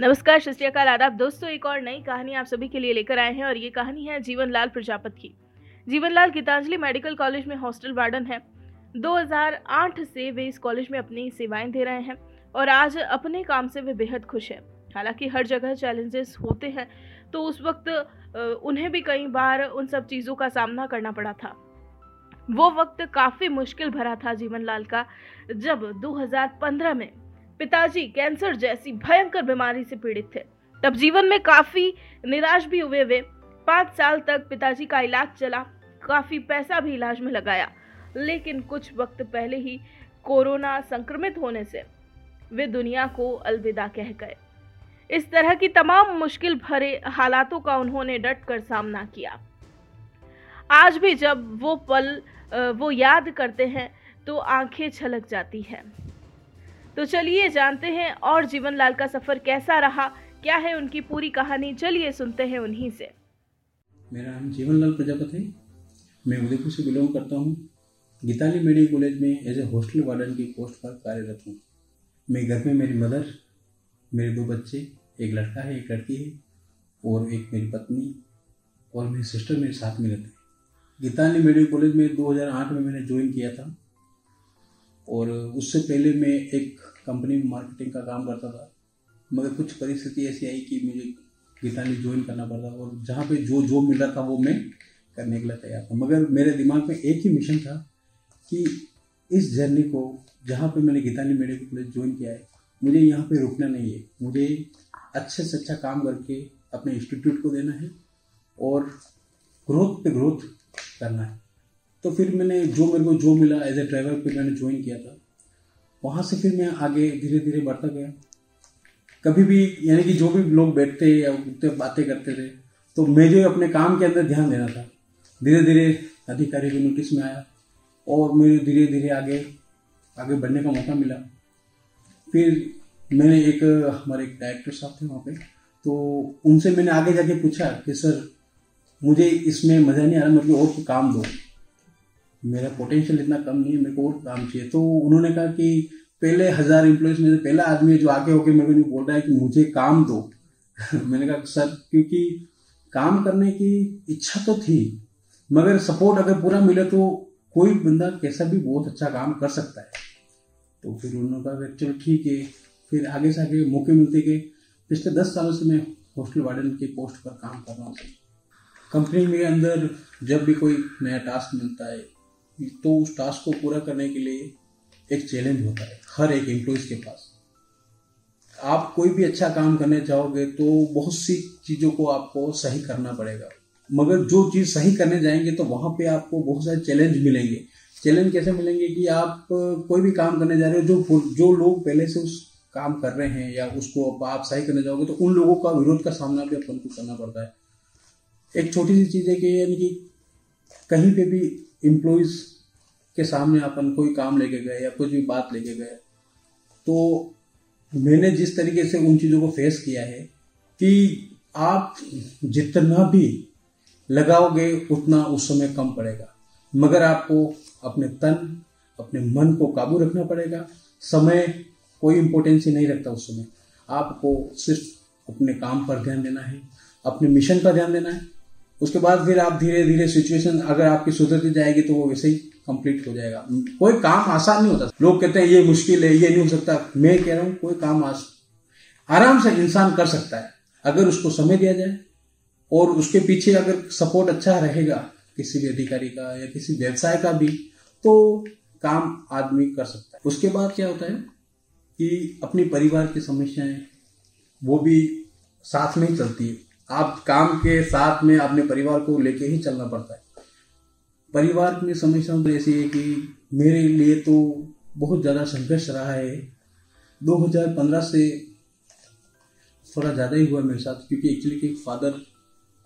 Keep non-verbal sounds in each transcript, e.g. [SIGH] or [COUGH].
नमस्कार, सत आदाब दोस्तों, एक और नई कहानी आप सभी के लिए लेकर आए हैं और ये कहानी है जीवनलाल प्रजापत की। जीवनलाल गीतांजलि मेडिकल कॉलेज में हॉस्टल वार्डन है। 2008 से वे इस कॉलेज में अपनी सेवाएँ दे रहे हैं और आज अपने काम से वे बेहद खुश हैं। हालाँकि हर जगह चैलेंजेस होते हैं तो उस वक्त उन्हें भी कई बार उन सब चीज़ों का सामना करना पड़ा था। वो वक्त काफ़ी मुश्किल भरा था जीवनलाल का, जब 2015 में पिताजी कैंसर जैसी भयंकर बीमारी से पीड़ित थे। तब जीवन में काफ़ी निराश भी हुए वे। पाँच साल तक पिताजी का इलाज चला, काफ़ी पैसा भी इलाज में लगाया, लेकिन कुछ वक्त पहले ही कोरोना संक्रमित होने से वे दुनिया को अलविदा कह गए। इस तरह की तमाम मुश्किल भरे हालातों का उन्होंने डट कर सामना किया। आज भी जब वो पल वो याद करते हैं तो आँखें छलक जाती हैं। तो चलिए जानते हैं और जीवन लाल का सफ़र कैसा रहा, क्या है उनकी पूरी कहानी, चलिए सुनते हैं उन्हीं से। मेरा नाम जीवन लाल प्रजापति मैं उदयपुर से बिलोंग करता हूँ। गीताली मेडिकल कॉलेज में एज ए हॉस्टल वार्डन की पोस्ट पर कार्यरत हूँ। मैं घर में मेरी मदर, मेरे दो बच्चे, एक लड़का है, एक लड़की है, और एक मेरी पत्नी, और मेरी सिस्टर मेरे साथ में रहते हैं। गीताली मेडिकल कॉलेज में 2008 में मैंने ज्वाइन किया था। और उससे पहले मैं एक कंपनी में मार्केटिंग का काम करता था। मगर कुछ परिस्थिति ऐसी आई कि मुझे गीतांजलि ज्वाइन करना पड़ा और जहाँ पे जो जो मिल रहा था वो मैं करने के लिए तैयार था। मगर मेरे दिमाग में एक ही मिशन था कि इस जर्नी को, जहाँ पे मैंने गीतांजलि मेडिकल कॉलेज ज्वाइन किया है, मुझे यहाँ पे रुकना नहीं है। मुझे अच्छे से अच्छा काम करके अपने इंस्टीट्यूट को देना है और ग्रोथ पे ग्रोथ करना है। तो फिर मैंने जो मेरे को जो मिला एज ए ड्राइवर पे मैंने ज्वाइन किया था। वहाँ से फिर मैं आगे धीरे धीरे बढ़ता गया। कभी भी, यानी कि जो भी लोग बैठते या उठते, बातें करते थे तो मुझे अपने काम के अंदर ध्यान देना था। धीरे धीरे अधिकारी की नोटिस में आया और मुझे धीरे धीरे आगे आगे बढ़ने का मौका मिला। फिर मैंने एक, हमारे एक डायरेक्टर साहब थे वहाँ पे तो उनसे मैंने आगे जाके पूछा कि, सर, मुझे इसमें मज़ा नहीं आ रहा मतलब और काम दो। मेरा पोटेंशियल इतना कम नहीं है, मेरे को और काम चाहिए। तो उन्होंने कहा कि पहले हज़ार एम्प्लॉयज़ में से पहला आदमी है जो आगे होकर मेरे को बोल रहा है कि मुझे काम दो। [LAUGHS] मैंने कहा, सर, क्योंकि काम करने की इच्छा तो थी, मगर सपोर्ट अगर पूरा मिले तो कोई बंदा कैसा भी बहुत अच्छा काम कर सकता है। तो फिर उन्होंने कहा चलो ठीक है। फिर आगे से आगे मौके मिलते गए। पिछले दस सालों से मैं हॉस्टल वार्डन के पोस्ट पर काम कर रहा हूँ। कंपनी में अंदर जब भी कोई नया टास्क मिलता है तो उस टास्क को पूरा करने के लिए एक चैलेंज होता है, हर एक एम्प्लॉयज़ के पास। आप कोई भी अच्छा काम करने जाओगे तो बहुत सी चीज़ों को आपको सही करना पड़ेगा। मगर जो चीज़ सही करने जाएँगे तो वहाँ पे आपको बहुत सारे चैलेंज मिलेंगे। चैलेंज कैसे मिलेंगे कि आप कोई भी काम करने जा रहे हो, जो जो लोग पहले से उस काम कर रहे हैं या उसको आप सही करने जाओगे तो उन लोगों का विरोध का सामना भी अपन को करना पड़ता है। एक छोटी सी चीज़ है कि यानी कि कहीं पे भी एम्प्लॉयज़ के सामने अपन कोई काम लेके गए या कुछ भी बात लेके गए तो मैंने जिस तरीके से उन चीज़ों को फेस किया है कि आप जितना भी लगाओगे, उतना उस समय कम पड़ेगा। मगर आपको अपने तन, अपने मन को काबू रखना पड़ेगा। समय कोई इम्पोर्टेंस ही नहीं रखता उस समय। आपको सिर्फ़ अपने काम पर ध्यान देना है, अपने मिशन पर ध्यान देना है। उसके बाद फिर आप धीरे धीरे सिचुएशन अगर आपकी सुधरती जाएगी तो वो वैसे ही कंप्लीट हो जाएगा। कोई काम आसान नहीं होता। लोग कहते हैं, ये मुश्किल है, ये नहीं हो सकता। मैं कह रहा हूँ, कोई काम आस आराम से इंसान कर सकता है, अगर उसको समय दिया जाए। और उसके पीछे अगर सपोर्ट अच्छा रहेगा, किसी भी अधिकारी का या किसी व्यवसाय का भी तो काम आदमी कर सकता है। उसके बाद क्या होता है कि अपनी परिवार की समस्याएँ, वो भी साथ में ही चलती है। आप काम के साथ में अपने परिवार को लेके ही चलना पड़ता है। परिवार में समस्या तो ऐसी है कि मेरे लिए तो बहुत ज़्यादा संघर्ष रहा है। 2015 से थोड़ा ज़्यादा ही हुआ मेरे साथ, क्योंकि एक्चुअली कि फादर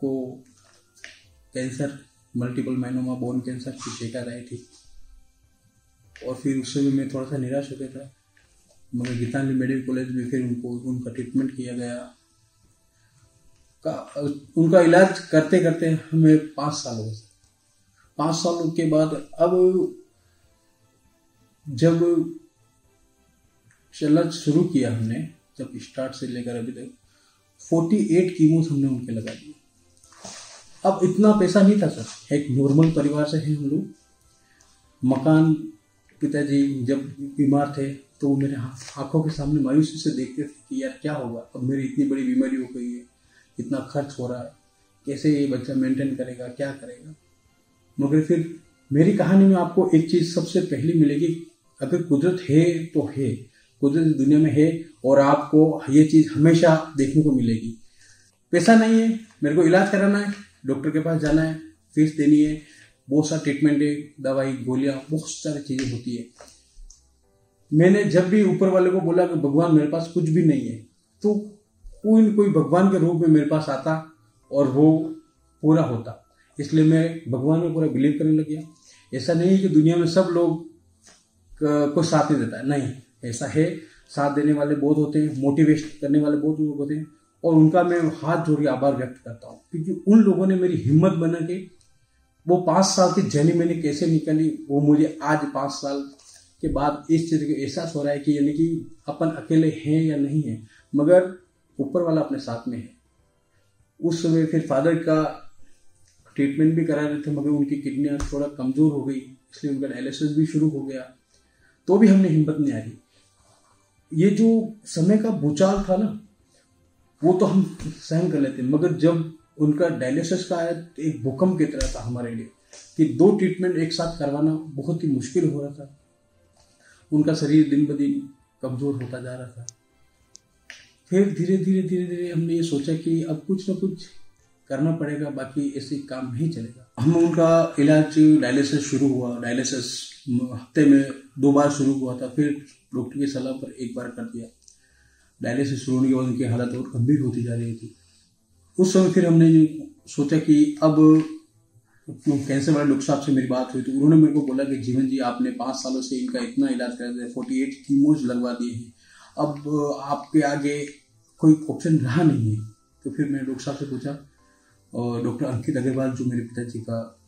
को कैंसर मल्टीपल माइनोमा बोन कैंसर की शिकार आई थी। और फिर उससे भी मैं थोड़ा सा निराश हो गया था। मगर गीतांजलि मेडिकल कॉलेज में फिर उनको, उनका ट्रीटमेंट किया गया। का, उनका इलाज करते करते हमें पाँच साल हो गए। पाँच सालों के बाद अब जब चलना शुरू किया हमने, जब स्टार्ट से लेकर अभी तक फोर्टी एट कीमोस हमने उनके लगा दिए। अब इतना पैसा नहीं था सर। एक नॉर्मल परिवार से हैं हम लोग। मकान पिताजी जब बीमार थे तो मेरे आँखों के सामने मायूसी से देखते थे कि यार क्या होगा? अब मेरी इतनी बड़ी बीमारी हो गई है। इतना खर्च हो रहा है। कैसे ये बच्चा मेंटेन करेगा? क्या करेगा? मगर फिर मेरी कहानी में आपको एक चीज़ सबसे पहली मिलेगी, अगर कुदरत है तो है, कुदरत दुनिया में है और आपको ये चीज़ हमेशा देखने को मिलेगी। पैसा नहीं है, मेरे को इलाज कराना है, डॉक्टर के पास जाना है, फ़ीस देनी है, बहुत सारा ट्रीटमेंट है, दवाई, गोलियाँ, बहुत सारी चीज़ें होती है। मैंने जब भी ऊपर वाले को बोला कि भगवान मेरे पास कुछ भी नहीं है तो कोई कोई भगवान के रूप में मेरे पास आता और वो पूरा होता। इसलिए मैं भगवान में पूरा बिलीव करने लग गया। ऐसा नहीं है कि दुनिया में सब लोग को साथ नहीं देता। नहीं, ऐसा है। साथ देने वाले बहुत होते हैं मोटिवेट करने वाले बहुत लोग होते हैं। और उनका मैं हाथ जोड़ के आभार व्यक्त करता हूँ। क्योंकि उन लोगों ने मेरी हिम्मत बना के, वो पाँच साल की जर्नी मैंने कैसे निकाली, वो मुझे आज पाँच साल के बाद इस चीज़ का एहसास हो रहा है कि यानी कि अपन अकेले हैं या नहीं है, मगर ऊपर वाला अपने साथ में है। उस समय फिर फादर का ट्रीटमेंट भी करा रहे थे, मगर उनकी किडनियाँ थोड़ा कमज़ोर हो गई, इसलिए उनका डायलिसिस भी शुरू हो गया। तो भी हमने हिम्मत नहीं हारी। ये जो समय का भूचाल था ना, वो तो हम सहन कर लेते, मगर जब उनका डायलिसिस का आया तो एक भूकंप की तरह था हमारे लिए, कि दो ट्रीटमेंट एक साथ करवाना बहुत ही मुश्किल हो रहा था। उनका शरीर दिन ब दिन कमज़ोर होता जा रहा था। फिर धीरे धीरे धीरे धीरे हमने ये सोचा कि अब कुछ ना कुछ करना पड़ेगा, बाकी ऐसे काम नहीं चलेगा। हम उनका इलाज डायलिसिस शुरू हुआ डायलिसिस हफ़्ते में दो बार शुरू हुआ था, फिर डॉक्टर की सलाह पर एक बार कर दिया। डायलिसिस शुरू होने के बाद उनकी हालत और गंभीर होती जा रही थी। उस समय फिर हमने सोचा कि अब कैंसर वाले डॉक्टर साहब से मेरी बात हुई तो उन्होंने मेरे को बोला कि जीवन जी, आपने पाँच सालों से इनका इतना इलाज कर दिया फोर्टी एट कीमोज लगवा दिए हैं। अब आपके आगे कोई ऑप्शन रहा नहीं है। तो फिर मैंने डॉक्टर साहब से पूछा और डॉक्टर अंकित अग्रवाल, जो मेरे पिताजी का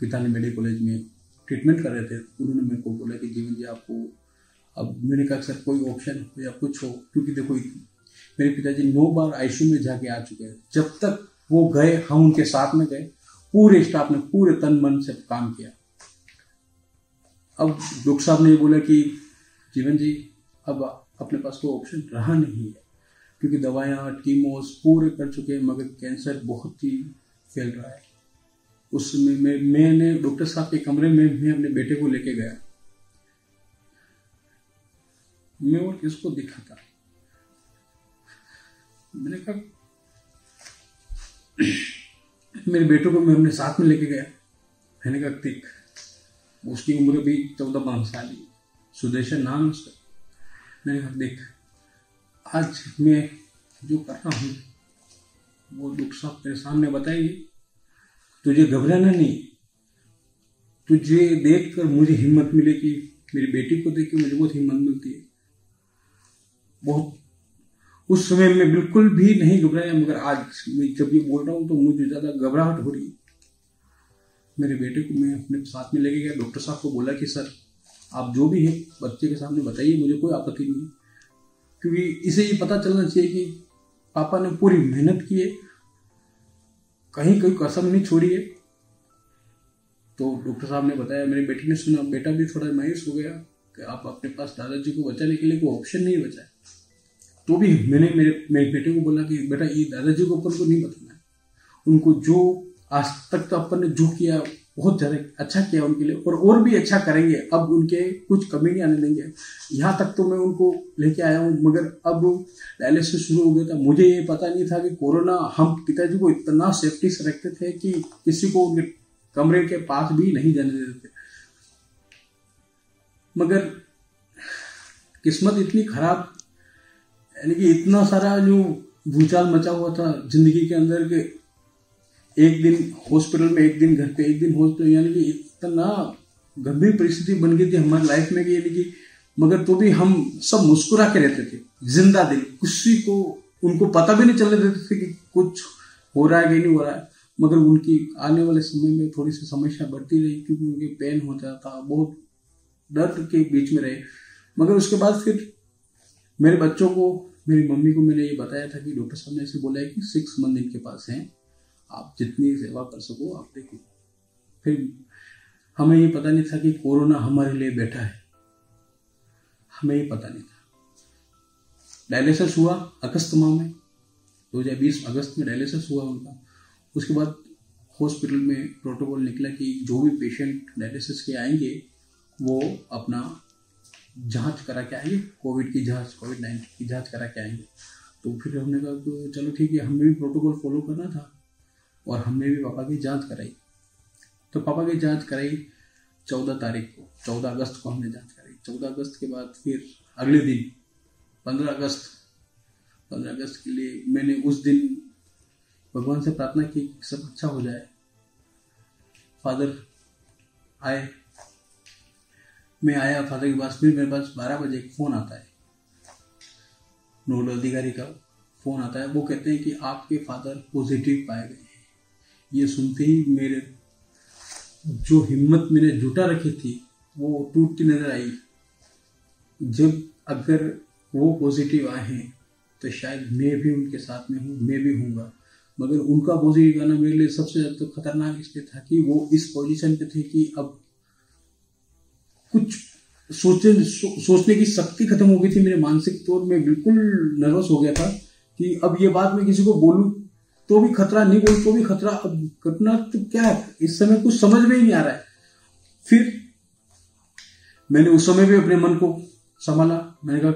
पितानी मेडिकल कॉलेज में ट्रीटमेंट कर रहे थे, उन्होंने मेरे को बोला कि जीवन जी, आपको अब मैंने कहा, सर, कोई ऑप्शन हो या कुछ हो? क्योंकि देखो, मेरे पिताजी नौ बार आईसीयू में जाके आ चुके हैं। जब तक वो गए, हम उनके साथ में गए, पूरे स्टाफ ने पूरे तन मन से काम किया। अब डॉक्टर साहब ने बोला कि, जीवन जी, अब अपने पास कोई ऑप्शन रहा नहीं है। क्योंकि दवाइयाँ कीमोस पूरे कर चुके हैं, मगर कैंसर बहुत ही फैल रहा है। उसमें मैं, मैंने डॉक्टर साहब के कमरे में मैं अपने बेटे को लेके गया। मैं वो किसको दिखा था। मैंने कहा, मेरे बेटों को मैं अपने साथ में लेके गया। मैंने कहा, देख, उसकी उम्र भी चौदह पाँच साल ही सुदेशन नाम उसका। मैंने कहा, देख आज मैं जो कर रहा हूँ, वो दुख सब तेरे सामने बताएगी। तुझे घबराना नहीं। तुझे देख कर मुझे हिम्मत मिलेगी मेरी बेटी को देख के मुझे बहुत हिम्मत मिलती है। बहुत। उस समय में बिल्कुल भी नहीं घबराया, मगर आज मैं जब ये बोल रहा हूँ तो मुझे ज़्यादा घबराहट हो रही है। मेरे बेटे को मैं अपने साथ में लेके गया। डॉक्टर साहब को बोला कि, सर, आप जो भी है, बच्चे के सामने बताइए, मुझे कोई आपत्ति नहीं है। क्योंकि इसे ये पता चलना चाहिए कि पापा ने पूरी मेहनत की है। कहीं कोई कसम नहीं छोड़ी है। तो डॉक्टर साहब ने बताया, मेरी बेटी ने सुना, बेटा भी थोड़ा मायूस हो गया कि आप अपने पास दादाजी को बचाने के लिए कोई ऑप्शन नहीं बचा तो भी मैंने मेरे मेरे बेटे को बोला कि, बेटा, ये दादाजी को अपन को नहीं बताना है। उनको जो आज तक तो अपन ने जो किया बहुत ज़्यादा अच्छा किया उनके लिए और और भी अच्छा करेंगे। अब उनके कुछ कमी नहीं आने देंगे। यहाँ तक तो मैं उनको लेके आया हूँ, मगर अब डायलिसिस शुरू हो गया था। मुझे ये पता नहीं था कि कोरोना, हम पिताजी को इतना सेफ्टी से रखते थे कि किसी को उनके कमरे के पास भी नहीं जाने देते मगर किस्मत इतनी खराब, यानी कि इतना सारा जो भूचाल मचा हुआ था ज़िंदगी के अंदर के एक दिन हॉस्पिटल में, एक दिन घर पे, एक दिन हॉस्पिटल यानी कि इतना गंभीर परिस्थिति बन गई थी हमारी लाइफ में कि यानी कि मगर तो भी हम सब मुस्कुरा के रहते थे, ज़िंदा दिल, किसी को, उनको पता भी नहीं चलने देते थे कि कुछ हो रहा है कि नहीं हो रहा है। मगर उनकी आने वाले समय में थोड़ी सी समस्या बढ़ती रही क्योंकि उनके पेन होता था, बहुत दर्द के बीच में रहे। मगर उसके बाद फिर मेरे बच्चों को, मेरी मम्मी को मैंने ये बताया था कि डॉक्टर साहब ने ऐसे बोला है कि सिक्स मंथ इनके पास हैं। आप जितनी सेवा कर सको, आप देखो। फिर हमें ये पता नहीं था कि कोरोना हमारे लिए बैठा है। हमें ये पता नहीं था। डायलिसिस हुआ अगस्त माह में 2020 अगस्त में डायलिसिस हुआ उनका। उसके बाद हॉस्पिटल में प्रोटोकॉल निकला कि जो भी पेशेंट डायलिसिस के आएँगे, वो अपना जाँच करा के आएँगे, कोविड की जाँच, कोविड नाइन्टीन की जाँच करा के आएँगे। तो फिर हमने कहा तो चलो ठीक है हमें भी प्रोटोकॉल फॉलो करना था। और हमने भी पापा की जाँच कराई। तो पापा की जाँच कराई चौदह तारीख को, चौदह अगस्त को हमने जाँच कराई। चौदह अगस्त के बाद फिर अगले दिन, पंद्रह अगस्त पंद्रह अगस्त के लिए मैंने उस दिन भगवान से प्रार्थना की सब अच्छा हो जाए। फादर आए। मैं आया, फादर के पास, फिर मेरे पास बारह बजे एक फ़ोन आता है। नोडल अधिकारी का फ़ोन आता है। वो कहते हैं कि आपके फादर पॉजिटिव पाए गए ये सुनते ही मेरे जो हिम्मत मैंने जुटा रखी थी वो टूटती नज़र आई। जब अगर वो पॉजिटिव आए हैं तो शायद मैं भी उनके साथ में हूँ मैं भी हूँगा मगर उनका पॉजिटिव आना मेरे लिए सबसे ज़्यादा तो खतरनाक इसलिए था कि वो इस पोजीशन पे थे कि अब कुछ सोचने सो, सोचने की शक्ति खत्म हो गई थी मेरे मानसिक तौर में बिल्कुल नर्वस हो गया था कि अब ये बात मैं किसी को बोलूँ तो भी खतरा नहीं बोल तो भी खतरा। अब घटना तो क्या है? इस समय कुछ समझ में ही नहीं आ रहा है। फिर मैंने उस समय भी अपने मन को संभाला। मैंने कहा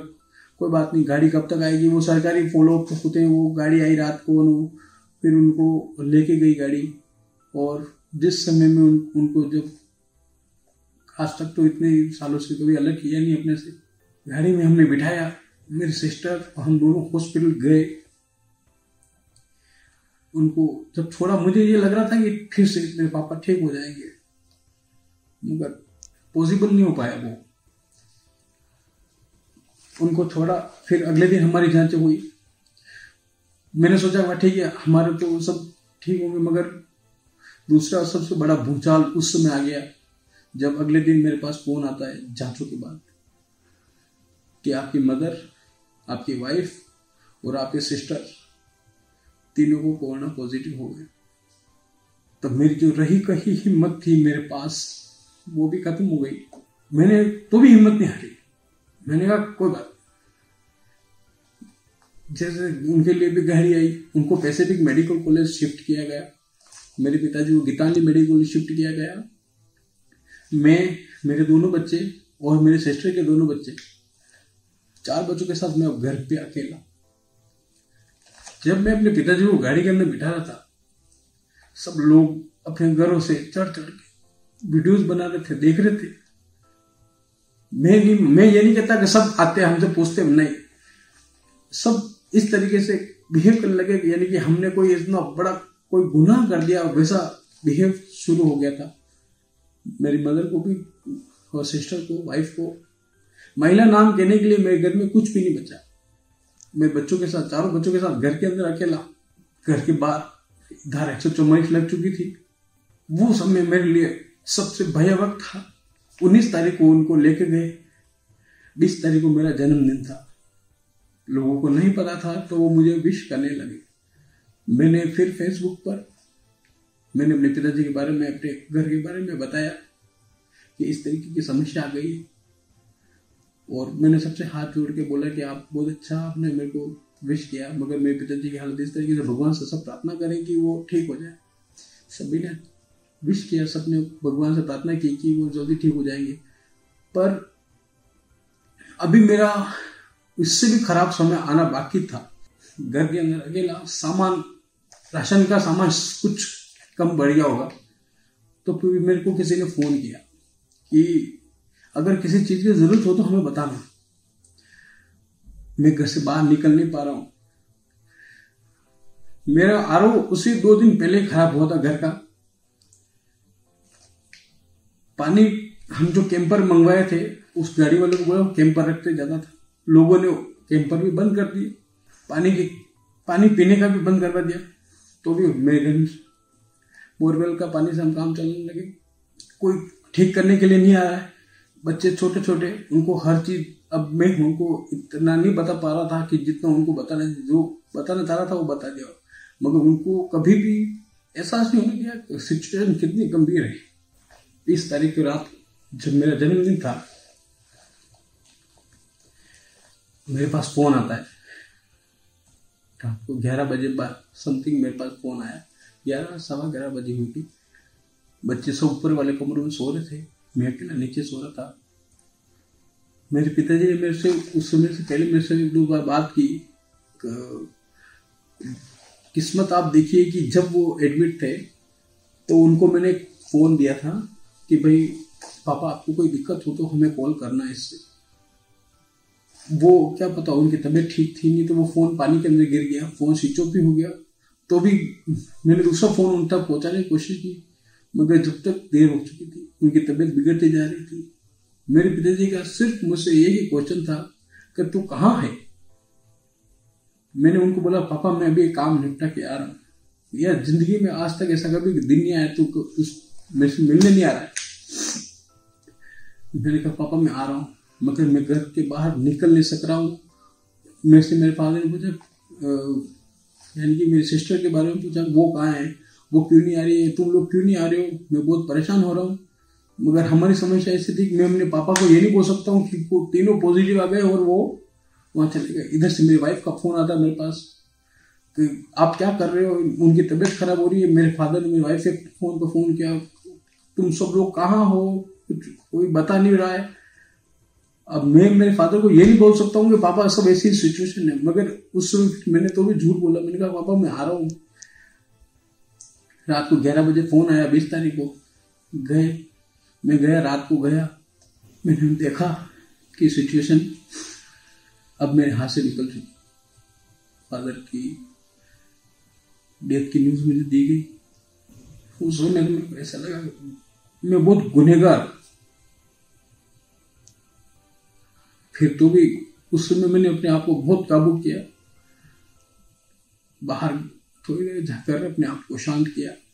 कोई बात नहीं गाड़ी कब तक आएगी? वो सरकारी फॉलो अप होते हैं वो गाड़ी आई रात को फिर उनको लेके गई गाड़ी। और जिस समय में उन, उनको जब आज तक तो इतने सालों से कभी अलग किया नहीं अपने से गाड़ी में हमने बिठाया। मेरी सिस्टर और हम दोनों हॉस्पिटल गए। उनको, जब छोड़ा, मुझे ये लग रहा था कि फिर से मेरे पापा ठीक हो जाएँगे। मगर पॉसिबल नहीं हो पाया वो। उनको छोड़ा, फिर अगले दिन हमारी जाँच हुई। मैंने सोचा हुआ ठीक है, हमारे तो सब ठीक होंगे। मगर दूसरा सबसे बड़ा भूचाल उस समय आ गया, जब अगले दिन मेरे पास फ़ोन आता है जांचों के बाद, कि आपकी मदर, आपकी वाइफ और आपके सिस्टर तीनों को कोरोना पॉजिटिव हो गए तब मेरी जो रही कही हिम्मत थी मेरे पास, वो भी खत्म हो गई। मैंने तो भी हिम्मत नहीं हारी। मैंने कहा, कोई बात जैसे उनके लिए भी गहरी आई, उनको पैसिफिक मेडिकल कॉलेज शिफ्ट किया गया। मेरे पिताजी को गीतांजलि मेडिकल कॉलेज शिफ्ट किया गया। मैं, मेरे दोनों बच्चे और मेरे सिस्टर के दोनों बच्चे, चार बच्चों के साथ मैं घर पे अकेला। जब मैं अपने पिताजी को गाड़ी के अंदर बिठा रहा था, सब लोग अपने घरों से चढ़ चढ़ के वीडियोस बना रहे थे, देख रहे थे। मैं नहीं मैं ये नहीं कहता कि सब आते हमसे पूछते नहीं। सब इस तरीके से बिहेव करने लगे यानी कि हमने कोई इतना बड़ा कोई गुनाह कर दिया और वैसा बिहेव शुरू हो गया था। मेरी मदर को भी, और सिस्टर को वाइफ को। महिला नाम कहने के लिए मेरे घर में कुछ भी नहीं बचा। मैं बच्चों के साथ, चारों बच्चों के साथ घर के अंदर अकेला, घर के बाहर, धार एक सौ चौवालीस लग चुकी थी। वो समय मेरे लिए सबसे भयावक था। उन्नीस तारीख को उनको लेके गए। बीस तारीख को मेरा जन्मदिन था। लोगों को नहीं पता था तो वो मुझे विश करने लगे। मैंने फिर फेसबुक पर, मैंने अपने पिताजी के बारे में, अपने घर के बारे में बताया कि इस तरीके की समस्या आ गई और मैंने सबसे हाथ जोड़ के बोला कि आप बहुत अच्छा आपने मेरे को विश किया, मगर मेरे पिताजी की हालत इस तरीके से, भगवान से सब प्रार्थना करें कि वो ठीक हो जाए। सभी ने विश किया, सबने भगवान से प्रार्थना की कि वो जल्दी ठीक हो जाएँगे। पर अभी मेरा इससे भी खराब समय आना बाकी था। घर के अंदर अकेला सामान, राशन का सामान कुछ कम बढ़ गया होगा तो फिर मेरे को किसी ने फ़ोन किया कि अगर किसी चीज़ की ज़रूरत हो तो हमें बताना। मैं घर से बाहर निकल नहीं पा रहा हूँ। मेरा आरो उसी दो दिन पहले खराब हुआ था घर का। पानी हम जो कैंपर मंगवाए थे, उस गाड़ी वाले को बोला, कैंपर रखते ज़्यादा था। लोगों ने कैंपर भी बंद कर दिए। पानी की, पानी पीने का भी बंद करवा दिया। तो भी मेरे घर बोरवेल का पानी से हम काम चलने लगे। कोई ठीक करने के लिए नहीं आ रहा है। बच्चे छोटे छोटे उनको हर चीज़, अब मैं उनको इतना नहीं बता पा रहा था कि जितना उनको बताना जो बताना चाह रहा था वो बता दिया। मगर उनको कभी भी एहसास नहीं होने दिया सिचुएशन कितनी गंभीर है। इस तारीख की रात जब मेरा जन्मदिन था, मेरे पास फ़ोन आता है। रात को ग्यारह बजे बाद समथिंग मेरे पास फ़ोन आया। ग्यारह, सवा ग्यारह बजे हुई थी बच्चे सब ऊपर वाले कमरे में सो रहे थे। मैं अकेला नीचे सो रहा था। मेरे पिताजी ने मेरे से, उस समय से पहले मेरे से एक दो बार बात की किस्मत आप देखिए कि जब वो एडमिट थे तो उनको मैंने फ़ोन दिया था कि भाई, पापा, आपको कोई दिक्कत हो तो हमें कॉल करना इससे। वो, क्या पता, उनकी तबीयत ठीक थी नहीं तो वो फ़ोन पानी के अंदर गिर गया फ़ोन स्विच ऑफ़ भी हो गया। तो भी मैंने दूसरा फ़ोन उन तक पहुँचाने की कोशिश की। मगर जब तक देर हो चुकी थी, उनकी तबीयत बिगड़ती जा रही थी। मेरे पिताजी का सिर्फ़ मुझसे यही क्वेश्चन था कि तू कहाँ है? मैंने उनको बोला, पापा, मैं अभी काम निपटा के आ रहा हूँ। यार ज़िंदगी में आज तक ऐसा कभी दिन नहीं आया, तू उस, मेरे से मिलने नहीं आ रहा मैंने कहा, पापा, मैं आ रहा हूँ, मगर मैं घर के बाहर निकल नहीं सक रहा हूँ। मेरे से मेरे फादर ने पूछा यानी कि मेरी सिस्टर के बारे में पूछा, वो कहाँ है? वो क्यों नहीं आ रही है? तुम लोग क्यों नहीं आ रहे हो? मैं बहुत परेशान हो रहा हूँ। मगर हमारी समस्या ऐसी थी कि मैं अपने पापा को ये नहीं बोल सकता हूँ कि तीनों पॉजिटिव आ गए और वो वहाँ चले गए। इधर से मेरी वाइफ का फ़ोन आता मेरे पास। कि आप क्या कर रहे हो? उनकी तबीयत खराब हो रही है। मेरे फादर ने मेरी वाइफ से फ़ोन पर फ़ोन किया। तुम सब लोग कहाँ हो? कुछ कोई बता नहीं रहा है। अब मैं मेरे फादर को ये नहीं बोल सकता हूँ कि पापा सब ऐसी सिचुएशन है। मगर उस मैंने तो भी झूठ बोला। मैंने कहा, पापा, मैं आ रहा हूँ। रात को ग्यारह बजे फ़ोन आया बीस तारीख को। गए। मैं गया, रात को गया। मैंने देखा कि सिचुएशन अब मेरे हाथ से निकल चुकी फादर की डेथ की न्यूज़ मुझे दी गई। उस समय मेरे को ऐसा लगा मैं बहुत गुनेगार फिर तो भी उस समय मैंने अपने आप को बहुत काबू किया। बाहर थोड़ी देर जाकर अपने आप को शांत किया।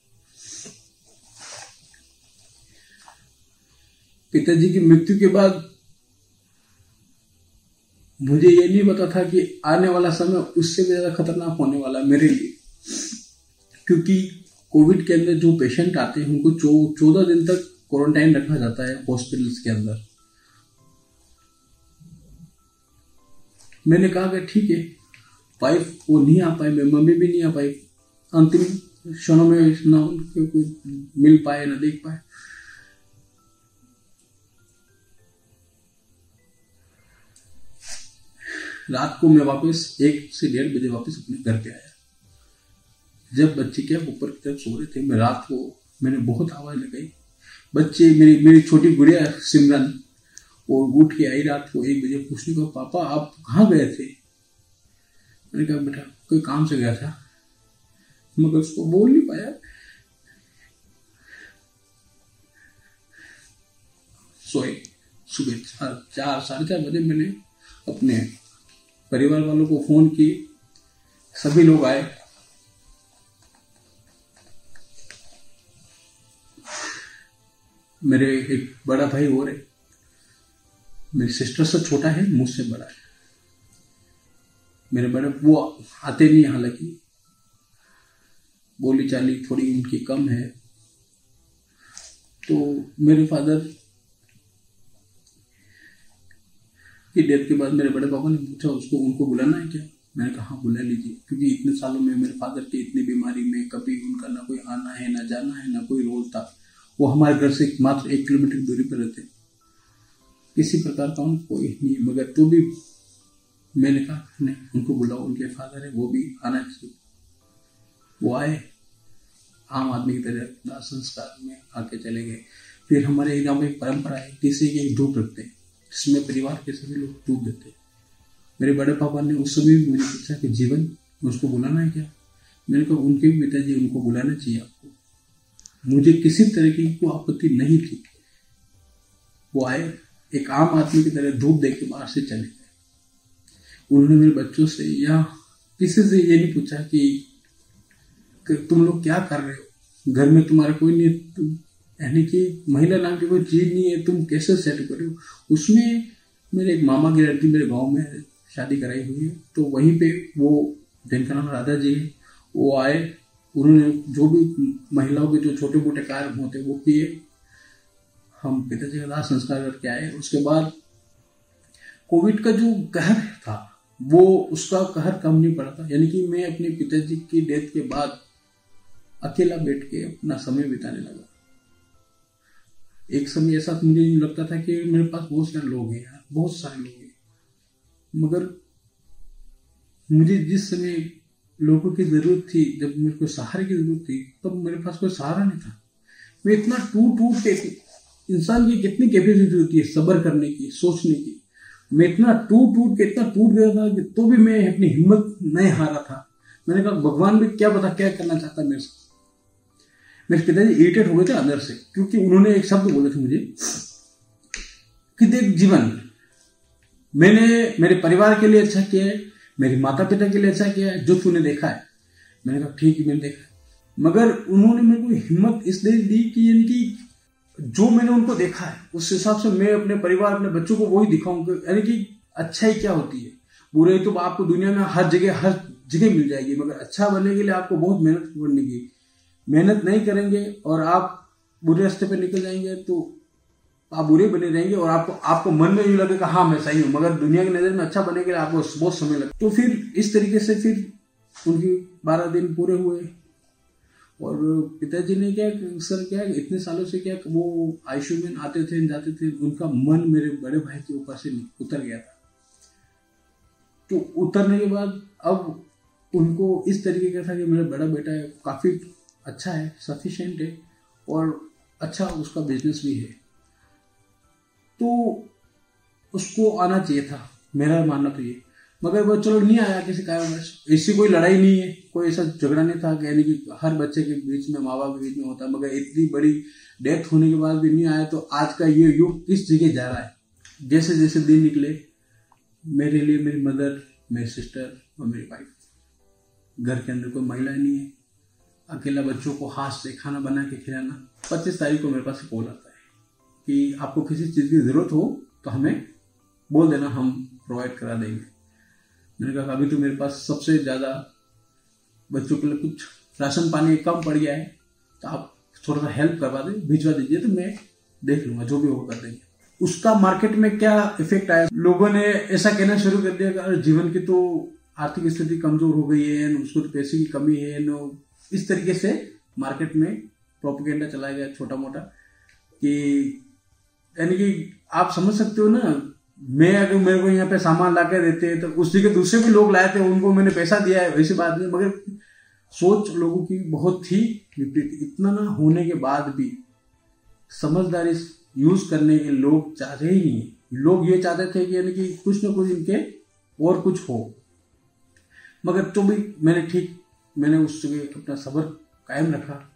पिताजी की मृत्यु के बाद मुझे ये नहीं पता था कि आने वाला समय उससे भी ज़्यादा खतरनाक होने वाला मेरे लिए। क्योंकि कोविड के अंदर जो पेशेंट आते हैं, उनको चौदह दिन तक क्वारंटाइन रखा जाता है हॉस्पिटल्स के अंदर। मैंने कहा कि ठीक है वाइफ वो नहीं आ पाए, मैं मम्मी भी नहीं आ पाई। अंतिम क्षणों में ना उनको कोई मिल पाए, ना देख पाए। रात को मैं वापस एक से डेढ़ बजे वापस अपने घर पे आया। जब बच्चे क्या ऊपर की तरफ़ सो रहे थे, मैं रात को, मैंने बहुत आवाज़ लगाई। बच्चे, मेरी मेरी छोटी गुड़िया सिमरन और उठ के आई रात को एक बजे, पूछने को, पापा, आप कहाँ गए थे? मैंने कहा, बेटा, कोई काम से गया था। मगर उसको बोल नहीं पाया। सोए, सुबह चार, साढ़े चार बजे मैंने अपने परिवार वालों को फ़ोन किए। सभी लोग आए। मेरे एक बड़ा भाई और है। मेरी सिस्टर से छोटा है, मुझसे बड़ा है। मेरे बड़े, वो आते नहीं हालाँकि बोली चाली थोड़ी उनकी कम है। तो मेरे फादर की डेथ के बाद मेरे बड़े पापा ने पूछा, उसको, उनको बुलाना है क्या? मैंने कहा हाँ बुला लीजिए, क्योंकि इतने सालों में मेरे फादर की इतनी बीमारी में कभी उनका ना कोई आना है, ना जाना है, ना कोई रोल था। वो हमारे घर से मात्र एक किलोमीटर की दूरी पर रहते। किसी प्रकार का उनको कोई नहीं मगर तो भी मैंने कहा, नहीं, उनको बुलाओ, उनके फादर है, वो भी आना चाहिए। वो आए, आम आदमी की तरह, संस्कार में आके चले गए। फिर हमारे गाँव में परंपरा है, किसी की एक धूप रखते हैं। जिसमें परिवार के सभी लोग धूप देते मेरे बड़े पापा ने उस समय भी मुझे पूछा कि जीवन उसको बुलाना है क्या? मैंने कहा उनके भी पिताजी उनको बुलाना चाहिए आपको। मुझे किसी तरह की कोई आपत्ति नहीं थी। वो आए एक आम आदमी की तरह धूप दे के बाहर से चले गए। उन्होंने मेरे बच्चों से या किसी से ये नहीं पूछा कि, कि तुम लोग क्या कर रहे हो? घर में तुम्हारा कोई नहीं यानी कि महिला नाम की कोई चीज़ नहीं है, तुम कैसे सेट करो उसमें मेरे एक मामा की लड़की मेरे गाँव में शादी कराई हुई है तो वहीं पे वो जिनका नाम राधा जी है, वो आए, उन्होंने जो भी महिलाओं के जो छोटे मोटे कार्य होते वो किए। हम पिताजी का दाह संस्कार करके आए, उसके बाद कोविड का जो कहर था, वो उसका कहर कम नहीं पड़ा था। यानी कि मैं अपने पिताजी की डेथ के बाद अकेला बैठ के अपना समय बिताने लगा। एक समय ऐसा मुझे लगता था कि मेरे पास बहुत सारे लोग हैं यार, बहुत सारे लोग हैं। मगर मुझे जिस समय लोगों की ज़रूरत थी, जब मेरे को सहारे की ज़रूरत थी, तब तो मेरे पास कोई सहारा नहीं था। मैं इतना टूट टूट के इंसान की कितनी कैपेसिटी होती है सब्र करने की, सोचने की। मैं इतना टूट टूट के, इतना टूट गया था कि तो भी मैं अपनी हिम्मत नहीं हारा था। मैंने कहा, भगवान भी क्या पता क्या करना चाहता मेरे से मेरे पिताजी इरिटेट हो गए थे अंदर से, क्योंकि उन्होंने एक शब्द बोले थे मुझे कि देख जीवन, मैंने मेरे परिवार के लिए अच्छा किया है, मेरे माता पिता के लिए अच्छा किया है, जो तूने देखा है। मैंने कहा, ठीक है, मैंने देखा मगर उन्होंने मेरे को हिम्मत इसलिए दी कि यानी कि जो मैंने उनको देखा है, उस हिसाब से मैं अपने परिवार, अपने बच्चों को वही दिखाऊँगा। यानी कि अच्छाई क्या होती है? बुरे तो आपको दुनिया में हर जगह हर जगह मिल जाएगी, मगर अच्छा बनने के लिए आपको बहुत मेहनत करने की मेहनत नहीं करेंगे और आप बुरे रास्ते पे निकल जाएँगे तो आप बुरे बने रहेंगे और आपको आपको मन में यूँ लगेगा हाँ मैं सही हूँ, मगर दुनिया की नज़र में अच्छा बनने के लिए आपको बहुत समय लगे तो फिर इस तरीके से फिर उनकी बारह दिन पूरे हुए। और पिताजी ने क्या, सर क्या, इतने सालों से क्या, वो आयशु में आते थे, जाते थे, उनका मन मेरे बड़े भाई के ऊपर से उतर गया था। तो उतरने के बाद अब उनको इस तरीके का था कि मेरा बड़ा बेटा काफ़ी अच्छा है सफिशेंट है और अच्छा उसका बिज़नेस भी है। तो उसको आना चाहिए था, मेरा मानना तो ये। मगर वो चलो नहीं आया किसी कारणवश। ऐसी कोई लड़ाई नहीं है, कोई ऐसा झगड़ा नहीं था यानी कि हर बच्चे के बीच में माँ बाप के बीच में होता, मगर इतनी बड़ी डेथ होने के बाद भी नहीं आया तो आज का ये युग किस जगह जा रहा है? जैसे जैसे दिन निकले, मेरे लिए मेरी मदर मेरी सिस्टर और मेरी वाइफ घर के अंदर कोई महिला नहीं है। अकेला बच्चों को हाथ से खाना बना के खिलाना, पच्चीस तारीख को मेरे पास कॉल आता है कि आपको किसी चीज़ की ज़रूरत हो तो हमें बोल देना, हम प्रोवाइड करा देंगे। मैंने कहा, अभी तो मेरे पास सबसे ज़्यादा बच्चों के लिए कुछ राशन पानी कम पड़ गया है तो आप थोड़ा सा हेल्प करवा दें, भिजवा दीजिए तो मैं देख लूँगा, जो भी होगा कर देंगे। उसका मार्केट में क्या इफ़ेक्ट आया? लोगों ने ऐसा कहना शुरू कर दिया कि जीवन की तो आर्थिक स्थिति कमज़ोर हो गई है, उसको तो पैसे की कमी है, नो। इस तरीके से मार्केट में प्रोपोगेंडा चलाया गया छोटा मोटा कि यानी कि आप समझ सकते हो ना, मैं अगर मेरे को यहाँ पे सामान ला के देते हैं तो उसी के दूसरे भी लोग लाए थे, उनको मैंने पैसा दिया है, वैसी बात नहीं, मगर सोच लोगों की बहुत ही विपरीत। इतना ना होने के बाद भी समझदारी यूज़ करने के लोग चाहते ही नहीं लोग ये चाहते थे कि यानी कि कुछ ना कुछ इनके और कुछ हो। मगर तो भी मैंने ठीक मैंने उस जगह अपना सबर कायम रखा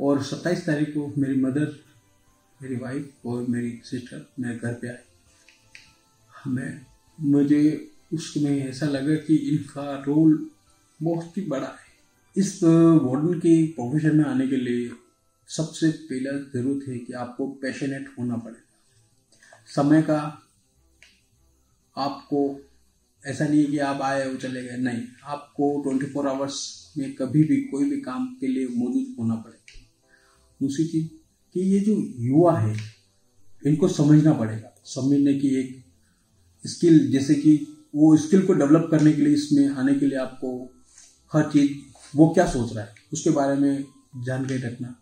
और सत्ताईस तारीख को मेरी मदर, मेरी वाइफ और मेरी सिस्टर मेरे घर पे आए। हमें, मुझे उसमें ऐसा लगा कि इनका रोल बहुत ही बड़ा है। इस वार्डन के प्रोफेशन में आने के लिए सबसे पहला ज़रूरत है कि आपको पैशनेट होना पड़ेगा समय का आपको, ऐसा नहीं है कि आप आए और चले गए। नहीं, आपको 24 फोर आवर्स में कभी भी कोई भी काम के लिए मौजूद होना पड़ेगा दूसरी चीज़ कि ये जो युवा है, इनको समझना पड़ेगा। समझने की एक स्किल, जैसे कि वो स्किल को डेवलप करने के लिए, इसमें आने के लिए आपको हर चीज़, वो क्या सोच रहा है, उसके बारे में जानकारी रखना।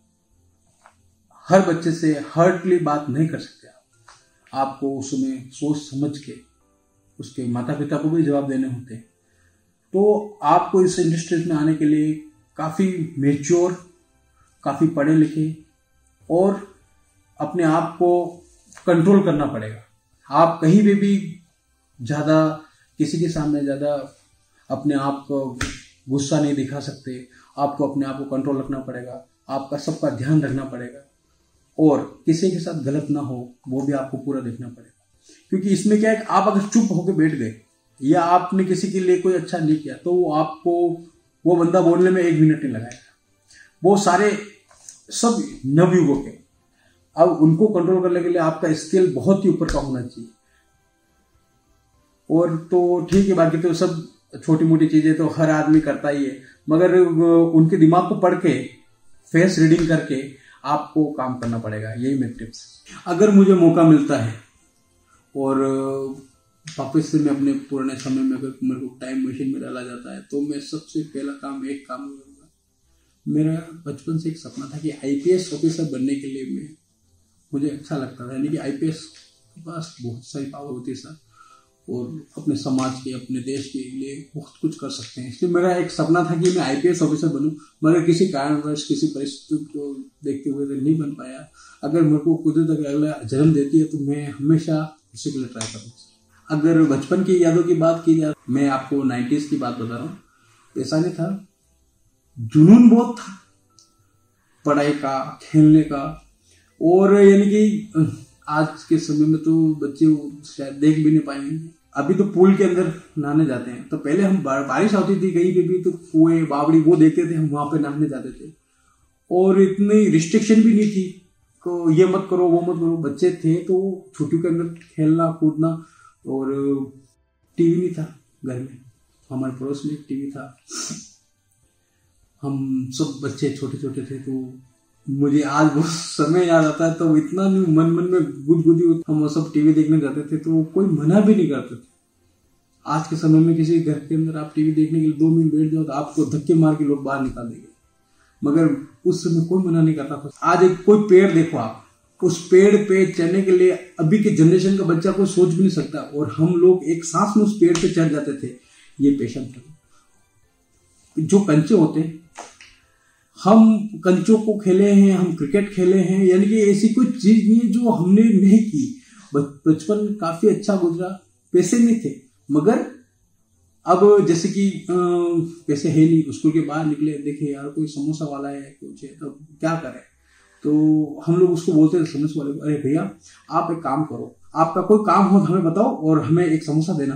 हर बच्चे से हर्टली बात नहीं कर सकते आप। आपको उसमें सोच समझ के उसके माता पिता को भी जवाब देने होते हैं। तो आपको इस इंडस्ट्री में आने के लिए काफ़ी मेच्योर काफ़ी पढ़े लिखे और अपने आप को कंट्रोल करना पड़ेगा। आप कहीं पे भी ज़्यादा, किसी के सामने ज़्यादा अपने आप को गुस्सा नहीं दिखा सकते, आपको अपने आप को कंट्रोल रखना पड़ेगा, आपका सबका ध्यान रखना पड़ेगा और किसी के साथ गलत ना हो, वो भी आपको पूरा देखना पड़ेगा। क्योंकि इसमें क्या है आप अगर चुप होकर बैठ गए या आपने किसी के लिए कोई अच्छा नहीं किया तो वो आपको, वो बंदा बोलने में एक मिनट नहीं लगाएगा। वो सारे, सब नवयुगों के। अब उनको कंट्रोल करने के लिए आपका स्किल बहुत ही ऊपर का होना चाहिए। और तो ठीक है, बाकी तो सब छोटी मोटी चीज़ें तो हर आदमी करता ही है। मगर उनके दिमाग को पढ़ के फेस रीडिंग करके आपको काम करना पड़ेगा, यही मेरी टिप्स अगर मुझे मौका मिलता है, और वापस से मैं अपने पुराने समय में अगर मेरे को टाइम मशीन में डाला जाता है तो मैं सबसे पहला काम एक काम करूँगा मेरा बचपन से एक सपना था कि आईपीएस ऑफिसर बनने के लिए मैं, मुझे अच्छा लगता था, यानी कि आईपीएस के पास बहुत सारी पावर होती है सर और अपने समाज के, अपने देश के लिए बहुत कुछ कर सकते हैं। इसलिए मेरा एक सपना था कि मैं आईपीएस ऑफिसर बनूं, मगर किसी कारणवश, किसी परिस्थिति को देखते हुए नहीं बन पाया। अगर मेरे को कुदरत अगला जन्म देती है तो मैं हमेशा उसी के लिए ट्राई करूँ अगर बचपन की यादों की बात की जाए, मैं आपको नाइन्टीज की बात बता रहा हूँ। ऐसा नहीं था। जुनून बहुत था। पढ़ाई का, खेलने का। और यानी कि, आज के समय में तो बच्चे शायद देख भी नहीं पाएँगे। अभी तो पूल के अंदर नहाने जाते हैं। तो पहले हम बारिश होती थी कहीं पे भी तो कुएँ, बावड़ी, वो देखते थे, हम वहाँ पे नहाने जाते थे। और इतनी रिस्ट्रिक्शन भी नहीं थी को ये मत करो, वो मत करो। बच्चे थे तो छुट्टियों के अंदर खेलना, कूदना और टीवी नहीं था घर में। हमारे पड़ोस में टीवी था। हम सब बच्चे छोटे छोटे थे तो मुझे आज वो समय याद आता है तो इतना मन मन में गुदगुदी हम सब टीवी देखने जाते थे तो कोई मना भी नहीं करते थे। आज के समय में किसी घर के अंदर आप टीवी देखने के लिए दो मिनट बैठ जाओ तो आपको धक्के मार के लोग बाहर निकाल देंगे। मगर उस समय कोई मना नहीं करता था। आज एक कोई पेड़ देखो आप। उस पेड़ पे चढ़ने के लिए अभी के जनरेशन का बच्चा कोई सोच भी नहीं सकता। और हम लोग एक सांस में उस पेड़ पे चढ़ जाते थे। ये पेशेंट था। जो कंचे होते हम कंचों को खेले हैं, हम क्रिकेट खेले हैं, यानी कि ऐसी कोई चीज़ नहीं है जो हमने नहीं की। बचपन काफ़ी अच्छा गुजरा। पैसे नहीं थे। मगर अब जैसे कि पैसे है नहीं। स्कूल के बाहर निकले, देखे, यार कोई समोसा वाला है, कुछ है तो क्या करें? तो हम लोग उसको बोलते थे समोसा वाले अरे भैया, आप एक काम करो। आपका कोई काम हो तो हमें बताओ और हमें एक समोसा देना।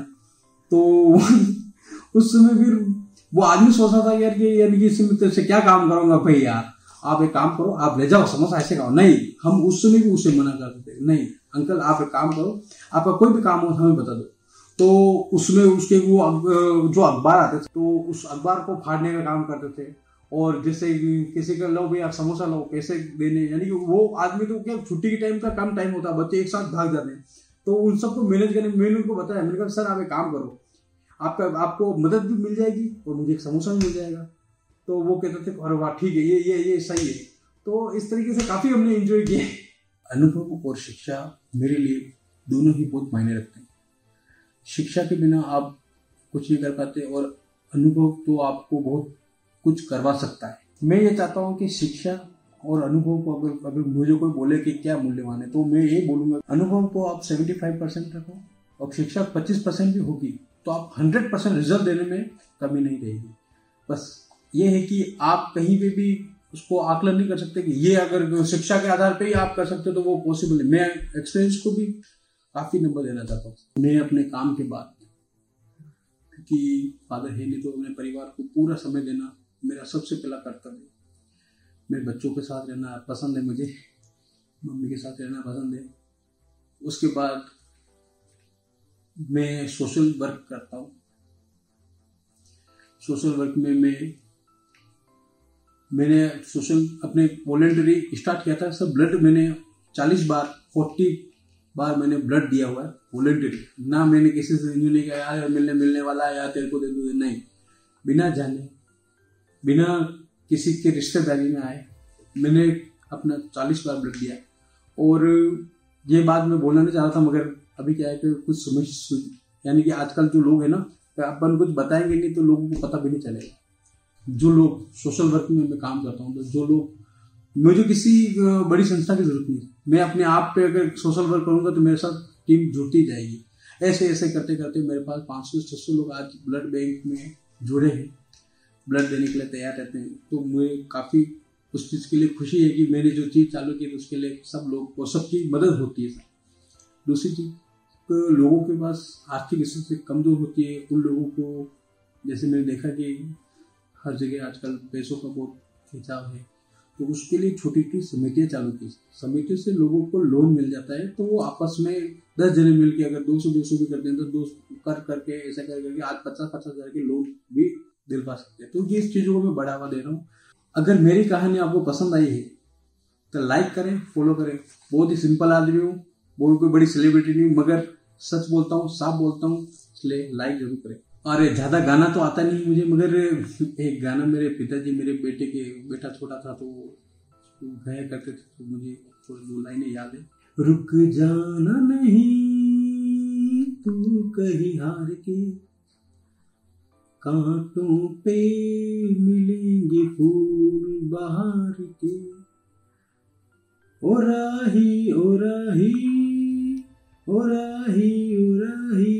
तो [LAUGHS] उस समय फिर वो आदमी सोचता था, यार कि यानी कि इसमें तो से क्या काम करूँगा भाई यार आप एक काम करो, आप ले जाओ समोसा, ऐसे खाओ। नहीं, हम उस समय भी उसे मना करते थे। नहीं, अंकल, आप एक काम करो, आपका कोई भी काम हो हमें बता दो। तो उसमें उसके वो जो अखबार आते थे तो उस अखबार को फाड़ने का काम करते थे। और जैसे किसी का लो भाई, आप समोसा लो, पैसे देने, यानी कि वो आदमी तो क्या, छुट्टी के टाइम का कम टाइम होता है, बच्चे एक साथ भाग जाते हैं। तो उन सबको मैनेज करने, मैंने उनको बताया, मैंने कहा, सर, आप एक काम करो, आपका, आपको मदद भी मिल जाएगी और मुझे एक समोसा भी मिल जाएगा। तो वो कहते थे, अरे वाह, ठीक है, ये ये ये सही है। तो इस तरीके से काफ़ी हमने इन्जॉय किए अनुभव और शिक्षा मेरे लिए दोनों ही बहुत मायने रखते हैं। शिक्षा के बिना आप कुछ नहीं कर पाते और अनुभव तो आपको बहुत कुछ करवा सकता है। मैं ये चाहता हूँ कि शिक्षा और अनुभव को अगर अभी मुझे कोई बोले कि क्या मूल्यवान है तो मैं ये बोलूँगा, अनुभव को आप 75 परसेंट रखो और शिक्षा 25 परसेंट भी होगी तो आप हंड्रेड परसेंट रिज़ल्ट देने में कमी नहीं रहेगी। बस ये है कि आप कहीं पे भी उसको आकलन नहीं कर सकते कि ये अगर शिक्षा के आधार पे ही आप कर सकते हो तो वो पॉसिबल है। मैं एक्सपीरियंस को भी काफ़ी नंबर देना चाहता हूँ। मैं अपने काम के बाद, क्योंकि फादर है नहीं तो अपने परिवार को पूरा समय देना मेरा सबसे पहला कर्तव्य मेरे बच्चों के साथ रहना पसंद है मुझे, मम्मी के साथ रहना पसंद है। उसके बाद मैं सोशल वर्क करता हूँ। सोशल वर्क में मैं, मैंने सोशल अपने वॉलेंटरी स्टार्ट किया था। सब ब्लड मैंने चालीस बार फोर्टी बार मैंने ब्लड दिया हुआ है वॉलेंटरी ना मैंने किसी से नहीं यार मिलने मिलने वाला है या तेरे को दे दूँ, नहीं। बिना जाने बिना किसी के रिश्तेदारी में आए, मैंने अपना चालीस बार ब्लड दिया। और ये बात मैं बोलना नहीं चाह रहा था, मगर अभी क्या है कि कुछ समझ यानी कि आजकल जो लोग हैं ना अपन कुछ बताएँगे नहीं तो लोगों को पता भी नहीं चलेगा। जो लोग सोशल वर्क में मैं काम करता हूँ तो जो लोग मुझे किसी बड़ी संस्था की ज़रूरत नहीं मैं अपने आप पे अगर सोशल वर्क करूँगा तो मेरे साथ टीम जुड़ती जाएगी। ऐसे ऐसे करते करते मेरे पास पाँच सौ छः सौ लोग आज ब्लड बैंक में जुड़े हैं। ब्लड देने के लिए तैयार रहते हैं। तो मुझे काफ़ी उस चीज़ के लिए खुशी है कि मैंने जो चीज़ चालू की, उसके लिए सब लोग को सबकी मदद होती है दूसरी चीज़ तो लोगों के पास आर्थिक स्थिति कमज़ोर होती है। उन लोगों को, जैसे मैंने देखा कि हर जगह आजकल पैसों का बहुत खिंचाव है तो उसके लिए छोटी छोटी समितियाँ चालू की। समितियों से लोगों को लोन मिल जाता है तो वो आपस में दस जने मिल के अगर दो सौ दो सौ भी करते हैं तो दो कर करके, ऐसा कर करके आज पचास पचास हज़ार के लोन भी दिलवा सकते हैं। तो ये इस चीज़ों को मैं बढ़ावा दे रहा हूँ। अगर मेरी कहानी आपको पसंद आई है तो लाइक करें फॉलो करें। बहुत ही सिंपल आदमी हूँ, बहुत कोई बड़ी सेलिब्रिटी नहीं मगर सच बोलता हूँ, साफ़ बोलता हूँ, इसलिए लाइक ज़रूर करें। और ज़्यादा गाना तो आता नहीं मुझे, मगर एक गाना मेरे पिताजी, मेरे बेटे के बेटा छोटा था तो गाया करते थे तो मुझे थोड़ी दो लाइनें याद है। रुक जाना नहीं तू कहीं हार के कांटों पे मिलेंगे फूल बाहर के। ओ राही ओ राही ओ राही ओ राही।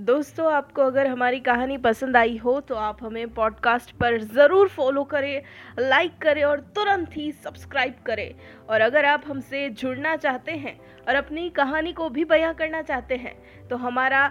दोस्तों, आपको अगर हमारी कहानी पसंद आई हो तो आप हमें पॉडकास्ट पर ज़रूर फॉलो करें लाइक करें और तुरंत ही सब्सक्राइब करें। और अगर आप हमसे जुड़ना चाहते हैं और अपनी कहानी को भी बयां करना चाहते हैं तो हमारा